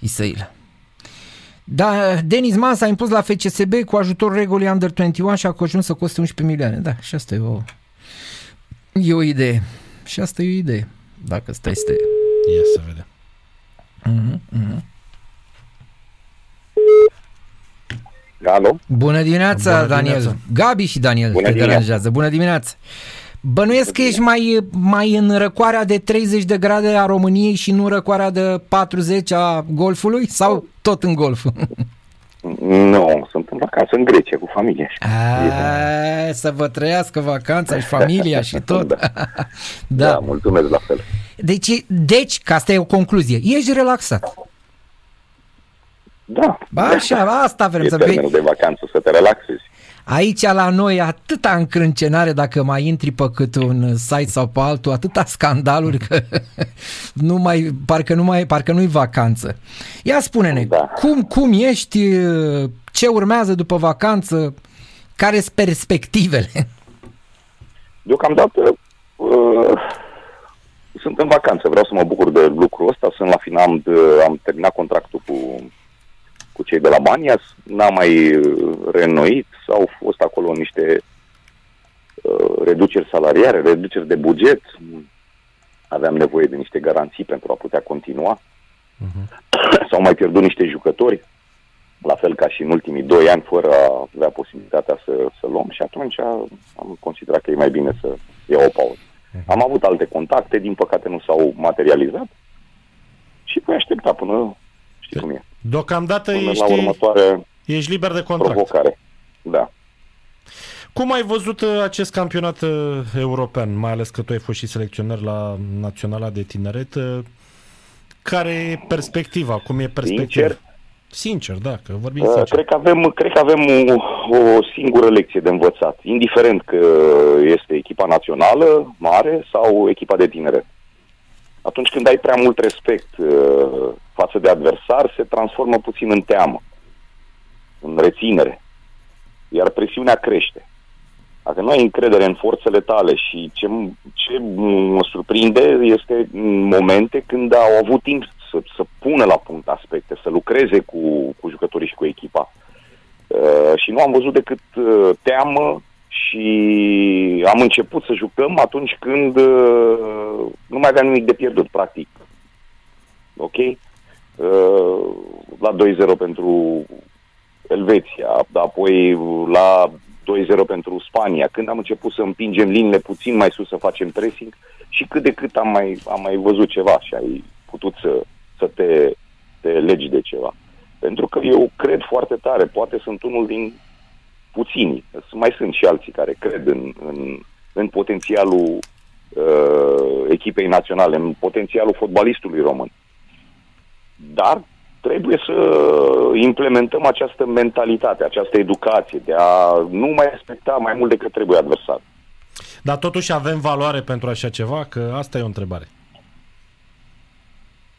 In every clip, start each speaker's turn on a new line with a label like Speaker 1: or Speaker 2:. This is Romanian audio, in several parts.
Speaker 1: Isail. Da, Denis Mas a impus la FCSB cu ajutorul regulii Under 21 și a ajuns să coste 11 milioane. Da, și asta e o, e o idee. Și asta e o idee, dacă stai să te...
Speaker 2: Ia să vedem.
Speaker 1: Uh-huh, uh-huh.
Speaker 3: Alo?
Speaker 1: Bună dimineața,
Speaker 2: Bună
Speaker 1: Daniel.
Speaker 2: dimineața.
Speaker 1: Gabi și Daniel
Speaker 3: Bună
Speaker 1: te
Speaker 3: dimineața.
Speaker 1: deranjează. Bună dimineața. Bănuiesc că ești mai, mai în răcoarea de 30 de grade a României și nu răcoarea de 40 a golfului? Sau tot în golf?
Speaker 3: Nu, sunt în vacanță în Grecia cu familia.
Speaker 1: A, să vă trăiască vacanța și familia și tot.
Speaker 3: Da.
Speaker 1: da.
Speaker 3: da, mulțumesc la fel.
Speaker 1: Deci, deci, ca asta e o concluzie, ești relaxat.
Speaker 3: Da.
Speaker 1: Ba, așa, asta vrem
Speaker 3: e
Speaker 1: să
Speaker 3: termenul
Speaker 1: vedem.
Speaker 3: de vacanță, să te relaxezi.
Speaker 1: Aici la noi atâta încrâncenare dacă mai intri pe cât un site sau pe altul, atâta scandaluri că nu mai, parcă, nu mai, parcă nu-i vacanță. Ia spune-ne,
Speaker 3: Da.
Speaker 1: cum, cum ești, ce urmează după vacanță, care sunt perspectivele?
Speaker 3: Deocamdată uh, sunt în vacanță, vreau să mă bucur de lucrul ăsta, sunt la final, am, am terminat contractul cu, cu cei de la Banias, n-am mai uh, reînnoit, au fost acolo niște uh, reduceri salariare, reduceri de buget, aveam nevoie de niște garanții pentru a putea continua. S-au mai pierdut niște jucători, la fel ca și în ultimii doi ani, fără a avea posibilitatea să, să luăm și atunci am considerat că e mai bine să iau o pauză. Am avut alte contacte, din păcate nu s-au materializat și voi aștepta până, știi cum e,
Speaker 2: Deocamdată
Speaker 3: până la
Speaker 2: ești,
Speaker 3: următoare
Speaker 2: ești liber de contract.
Speaker 3: provocare. Da.
Speaker 2: Cum ai văzut uh, acest campionat uh, european, mai ales că tu ai fost și selecționer la Naționala de Tineret? uh, Care e perspectiva? Cum e perspectiva?
Speaker 3: Sincer,
Speaker 2: Sincer, da, că vorbim
Speaker 3: Uh,
Speaker 2: sincer.
Speaker 3: Cred că avem, cred că avem o, o singură lecție de învățat, indiferent că este echipa națională mare sau echipa de tineret. Atunci când ai prea mult respect uh, față de adversar, se transformă puțin în teamă, în reținere, iar presiunea crește. Dacă nu ai încredere în forțele tale și ce, m- ce mă surprinde este în momente când au avut timp să, să pună la punct aspecte, să lucreze cu, cu jucătorii și cu echipa. Uh, și nu am văzut decât uh, teamă și am început să jucăm atunci când uh, nu mai aveam nimic de pierdut, practic. Ok? Uh, la 2-0 pentru Elveția, apoi la 2-0 pentru Spania, când am început să împingem liniile puțin mai sus, să facem pressing și cât de cât am mai, am mai văzut ceva și ai putut să, să te, te legi de ceva. Pentru că eu cred foarte tare, poate sunt unul din puțini, mai sunt și alții care cred în, în, în potențialul uh, echipei naționale, în potențialul fotbalistului român. Dar trebuie să implementăm această mentalitate, această educație de a nu mai respecta mai mult decât trebuie adversar.
Speaker 2: Dar totuși avem valoare pentru așa ceva? Că asta e o întrebare.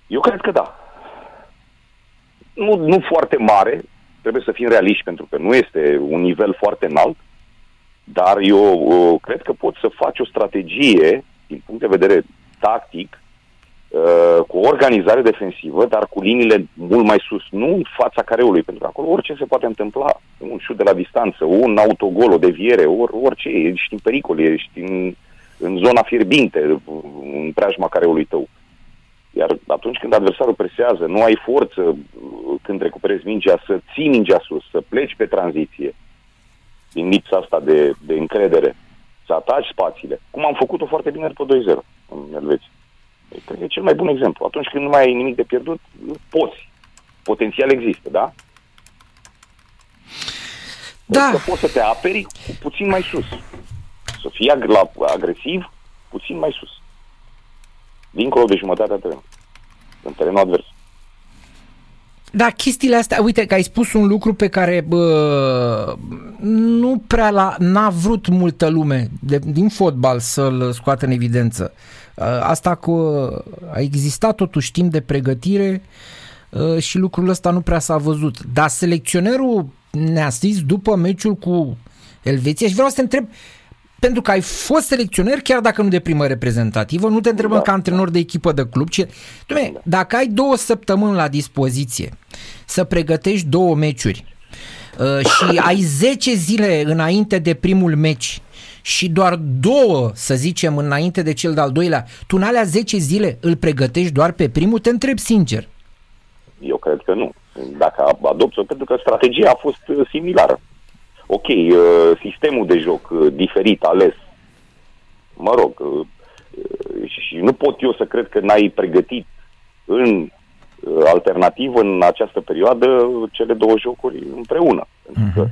Speaker 3: Eu cred că da. Nu, nu foarte mare, trebuie să fim realiști pentru că nu este un nivel foarte înalt, dar eu uh, cred că poți să faci o strategie din punct de vedere tactic uh, cu o organizare defensivă, dar cu liniile mult mai sus, nu în fața careului, pentru că acolo orice se poate întâmpla. Un șut de la distanță, un autogol, o deviere, or, orice, ești în pericol, ești în, în zona fierbinte, în preajma careului tău. Iar atunci când adversarul presează, nu ai forță uh, când recuperezi mingea, să ții mingea sus, să pleci pe tranziție, din lipsa asta de, de încredere, să ataci spațiile, cum am făcut-o foarte bine după 2-0 în Elveția. Cred că e cel mai bun exemplu. Atunci când nu mai ai nimic de pierdut, poți. Potențial există, da?
Speaker 1: Da.
Speaker 3: Că poți să te aperi cu puțin mai sus. Să fii ag- la, agresiv, puțin mai sus. Dincolo de jumătatea terenului. În terenul advers.
Speaker 1: Da, chestiile astea, uite că ai spus un lucru pe care bă, nu prea la, n-a vrut multă lume de, din fotbal să-l scoată în evidență. Uh, Asta cu a existat totuși timp de pregătire uh, și lucrul ăsta nu prea s-a văzut. Dar selecționerul ne-a zis după meciul cu Elveția și vreau să te întreb pentru că ai fost selecționer chiar dacă nu de primă reprezentativă, nu te întrebăm da. ca antrenor de echipă de club, ci Dumne, dacă ai două săptămâni la dispoziție să pregătești două meciuri uh, și ai 10 zile înainte de primul meci și doar două, să zicem, înainte de cel de-al doilea, tu în alea 10 zile îl pregătești doar pe primul, te întreb sincer.
Speaker 3: Eu cred că nu. Dacă adopți-o, pentru că strategia a fost uh, similară. Ok, uh, sistemul de joc uh, diferit, ales, mă rog, și nu pot eu să cred că n-ai pregătit în alternativ în această perioadă cele două jocuri împreună. Uh-huh.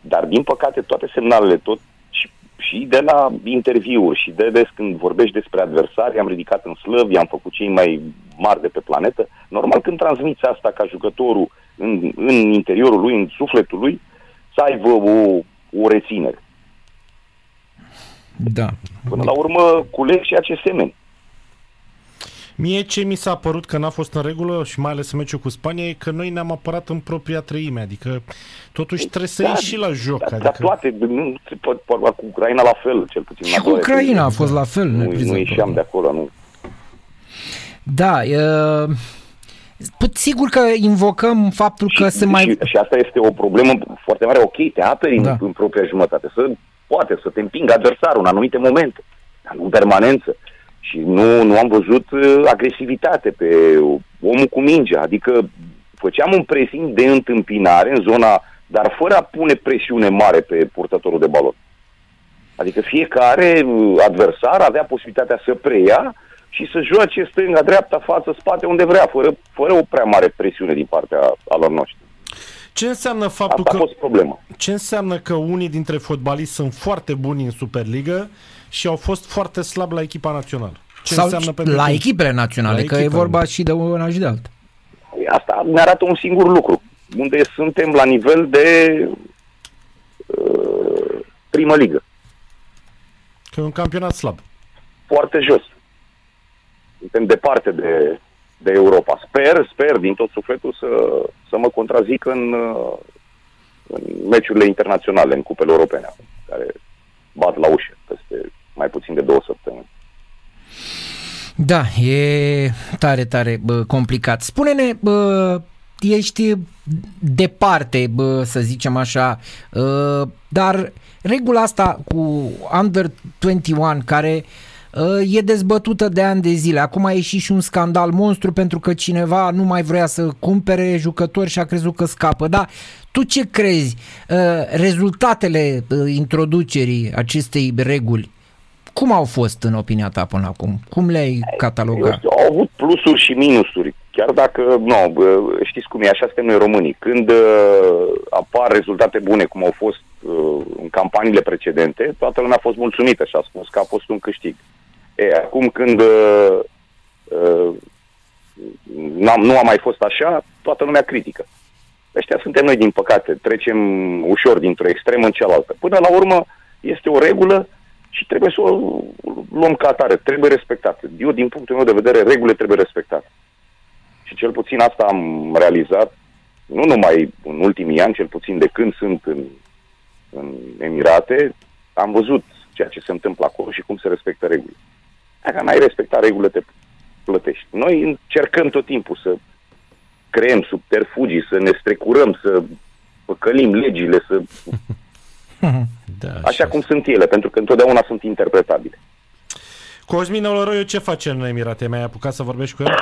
Speaker 3: dar, din păcate, toate semnalele, tot și de la interviuri și de des când vorbești despre adversari, am ridicat în slăv, i-am făcut cei mai mari de pe planetă. Normal când transmiți asta ca jucătorul în, în interiorul lui, în sufletul lui, să aibă o, o reținere.
Speaker 1: Da.
Speaker 3: Până la urmă, culeg și ce semeni.
Speaker 2: Mie ce mi s-a părut că n-a fost în regulă și mai ales în meciul cu Spania e că noi ne-am apărat în propria treime, adică totuși trebuie să da, ieși și la joc. Da, adică...
Speaker 3: Dar toate, nu se poate vorba cu Ucraina la fel, cel puțin.
Speaker 1: Și cu Ucraina a fost la fel.
Speaker 3: Nu, nu ieșeam de acolo, nu.
Speaker 1: Da, e... Păi, sigur că invocăm faptul și, că se mai...
Speaker 3: Și, și asta este o problemă foarte mare. Ok, te aperi da. în, în propria jumătate. Să poate să te împingă adversarul în anumite momente, dar nu în permanență și nu, nu am văzut uh, agresivitate pe omul cu mingea. Adică făceam un pressing de întâmpinare în zona, dar fără a pune presiune mare pe purtătorul de balon. Adică fiecare uh, adversar avea posibilitatea să preia și să joace stânga, dreapta, față, spate, unde vrea, fără, fără o prea mare presiune din partea alor noștri.
Speaker 2: Ce înseamnă faptul
Speaker 3: Asta
Speaker 2: că...
Speaker 3: a fost problema.
Speaker 2: Ce înseamnă că unii dintre fotbaliști sunt foarte buni în Superligă și au fost foarte slab la echipa națională.
Speaker 1: Ce Sau înseamnă pentru la echipele naționale, la că echipele. e vorba și de una și de alta.
Speaker 3: Asta ne arată un singur lucru. Unde suntem la nivel de uh, primă ligă.
Speaker 2: Că e un campionat slab.
Speaker 3: Foarte jos. Suntem departe de, de Europa. Sper, sper din tot sufletul să, să mă contrazic în, uh, în meciurile internaționale, în cupele europene, care bat la ușă peste mai puțin de două săptămâni.
Speaker 1: Da, e tare, tare bă, complicat. Spune-ne, bă, ești departe, bă, să zicem așa, uh, dar regula asta cu Under 21 care uh, e dezbătută de ani de zile. Acum a ieșit și un scandal monstru pentru că cineva nu mai vrea să cumpere jucători și a crezut că scapă. Da, tu ce crezi? Uh, rezultatele introducerii acestei reguli cum au fost în opinia ta până acum? Cum le-ai catalogat?
Speaker 3: Au avut plusuri și minusuri. Chiar dacă, nu, știți cum e, așa suntem noi românii. Când uh, apar rezultate bune, cum au fost uh, în campaniile precedente, toată lumea a fost mulțumită și a spus că a fost un câștig. E, acum când uh, uh, nu a mai fost așa, toată lumea critică. Ăștia suntem noi, din păcate. Trecem ușor dintr-o extremă în cealaltă. Până la urmă, este o regulă și trebuie să o luăm ca atare, trebuie respectate. Eu, din punctul meu de vedere, regulile trebuie respectate. Și cel puțin asta am realizat, nu numai în ultimii ani, cel puțin de când sunt în, în Emirate, am văzut ceea ce se întâmplă acolo și cum se respectă regulile. Dacă n-ai respectat regulile, te plătești. Noi încercăm tot timpul să creăm subterfugii, să ne strecurăm, să păcălim legile, să Da, așa, așa cum sunt ele, pentru că întotdeauna sunt interpretabile.
Speaker 2: Cosmin Oloroiu ce face în Emirate? Mai ai apucat să vorbești cu el?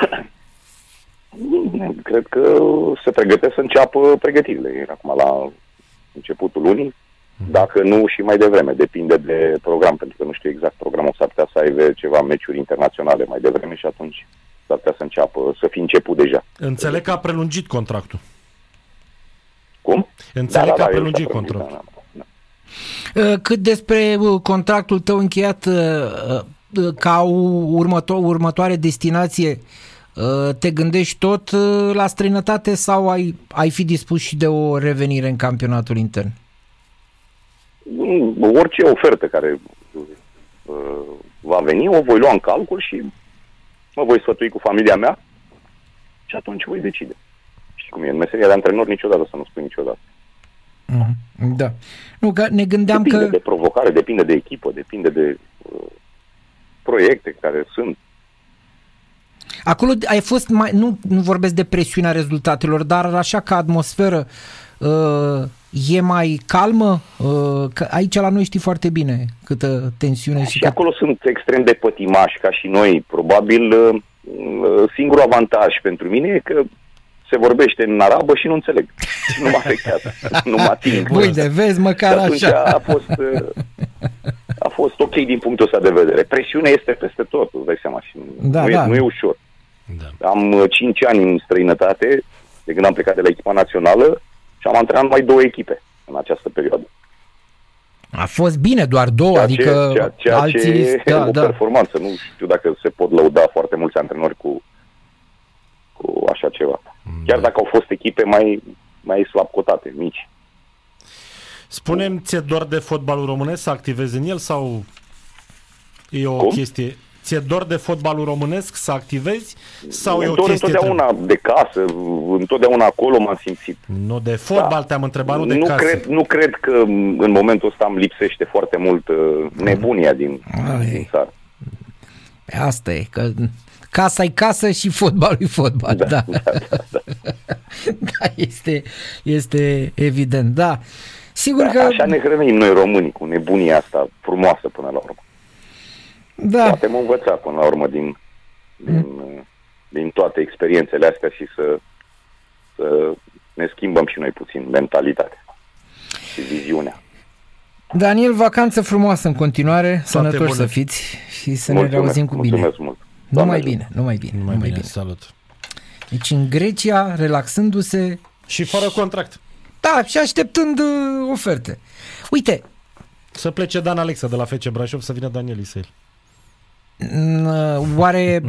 Speaker 3: Cred că se pregătesc să înceapă pregătirile. Acum la începutul lunii, mhm. dacă nu și mai devreme, depinde de program, pentru că nu știu exact programul, s-ar putea să aibă ceva meciuri internaționale mai devreme și atunci s-ar putea să înceapă, să fi început deja.
Speaker 2: Înțeleg că a prelungit contractul.
Speaker 3: Cum?
Speaker 2: Înțeleg da, da, că a da, prelungit contractul. Da, da.
Speaker 1: Uh, cât despre uh, contractul tău încheiat uh, ca următo- următoare destinație, te gândești tot la străinătate sau ai, ai fi dispus și de o revenire în campionatul intern?
Speaker 3: Mm, orice ofertă care va veni, o voi lua în calcul și mă voi sfătui cu familia mea și atunci voi decide. Știi cum e, în meseria de antrenor niciodată să nu spui niciodată.
Speaker 1: Mhm. Da. Nu, că ne gândeam
Speaker 3: depinde
Speaker 1: că...
Speaker 3: de provocare, depinde de echipă, depinde de uh, proiecte care sunt.
Speaker 1: Acolo ai fost mai... Nu, nu vorbesc de presiunea rezultatelor, dar așa ca atmosferă uh, e mai calmă? Uh, că aici la noi știi foarte bine câtă tensiune și,
Speaker 3: Și
Speaker 1: cât...
Speaker 3: acolo sunt extrem de pătimași ca și noi. Probabil uh, uh, singurul avantaj pentru mine e că se vorbește în arabă și nu înțeleg. Și nu mă afectează. nu mă ating.
Speaker 1: Uite, vezi,
Speaker 3: Și
Speaker 1: măcar
Speaker 3: atunci
Speaker 1: așa.
Speaker 3: a fost, uh, a fost ok din punctul ăsta de vedere. Presiunea este peste tot, îți dai seama. Și nu,
Speaker 1: Da,
Speaker 3: nu,
Speaker 1: da.
Speaker 3: E, nu e ușor.
Speaker 2: Da.
Speaker 3: Am uh, 5 ani în străinătate, de când am plecat de la echipa națională și am antrenat numai două echipe în această perioadă.
Speaker 1: A fost bine, doar două,
Speaker 3: Ceea
Speaker 1: adică
Speaker 3: ce, ceea, ceea
Speaker 1: alții...
Speaker 3: ce e
Speaker 1: da,
Speaker 3: o
Speaker 1: da.
Speaker 3: performanță. Nu știu dacă se pot lăuda foarte mulți antrenori cu, cu așa ceva. Chiar dacă au fost echipe mai, mai slab cotate, mici.
Speaker 2: Spune-mi, ți-e dor de fotbalul românesc să activezi în el sau e o
Speaker 3: Cum?
Speaker 2: chestie... Ți-e dor de fotbalul românesc să activezi sau e o
Speaker 3: Îmi dor
Speaker 2: chestie...
Speaker 3: întotdeauna de casă, întotdeauna acolo m-am simțit.
Speaker 2: Nu de fotbal,
Speaker 3: Da.
Speaker 2: te-am întrebat, nu de
Speaker 3: nu,
Speaker 2: casă.
Speaker 3: cred, nu cred că în momentul ăsta îmi lipsește foarte mult uh, nebunia din,
Speaker 1: Ai.
Speaker 3: din țară.
Speaker 1: Asta e, că casa e casă și fotbalul e fotbal, da. Da,
Speaker 3: da, da, da.
Speaker 1: da este, este evident, da. Sigur
Speaker 3: Da,
Speaker 1: că...
Speaker 3: Așa ne hrănim noi românii cu nebunia asta frumoasă până la urmă.
Speaker 1: Da,
Speaker 3: Poate mă învăța până la urmă din, din, uh, din toate experiențele astea și să, să ne schimbăm și noi puțin mentalitatea și viziunea.
Speaker 1: Daniel, vacanță frumoasă în continuare, sănătoși
Speaker 2: bune.
Speaker 1: să fiți și să ne reauzim cu bine.
Speaker 3: mulțumesc mult.
Speaker 1: Numai
Speaker 3: Doamne
Speaker 1: bine, numai bine,
Speaker 2: Numai bine, salut.
Speaker 1: Deci în Grecia, relaxându-se,
Speaker 2: Și fără contract.
Speaker 1: da, și așteptând uh, oferte. Uite,
Speaker 2: Să plece Dan Alexa de la FC Brașov să vină Daniel Isel.
Speaker 1: n- oare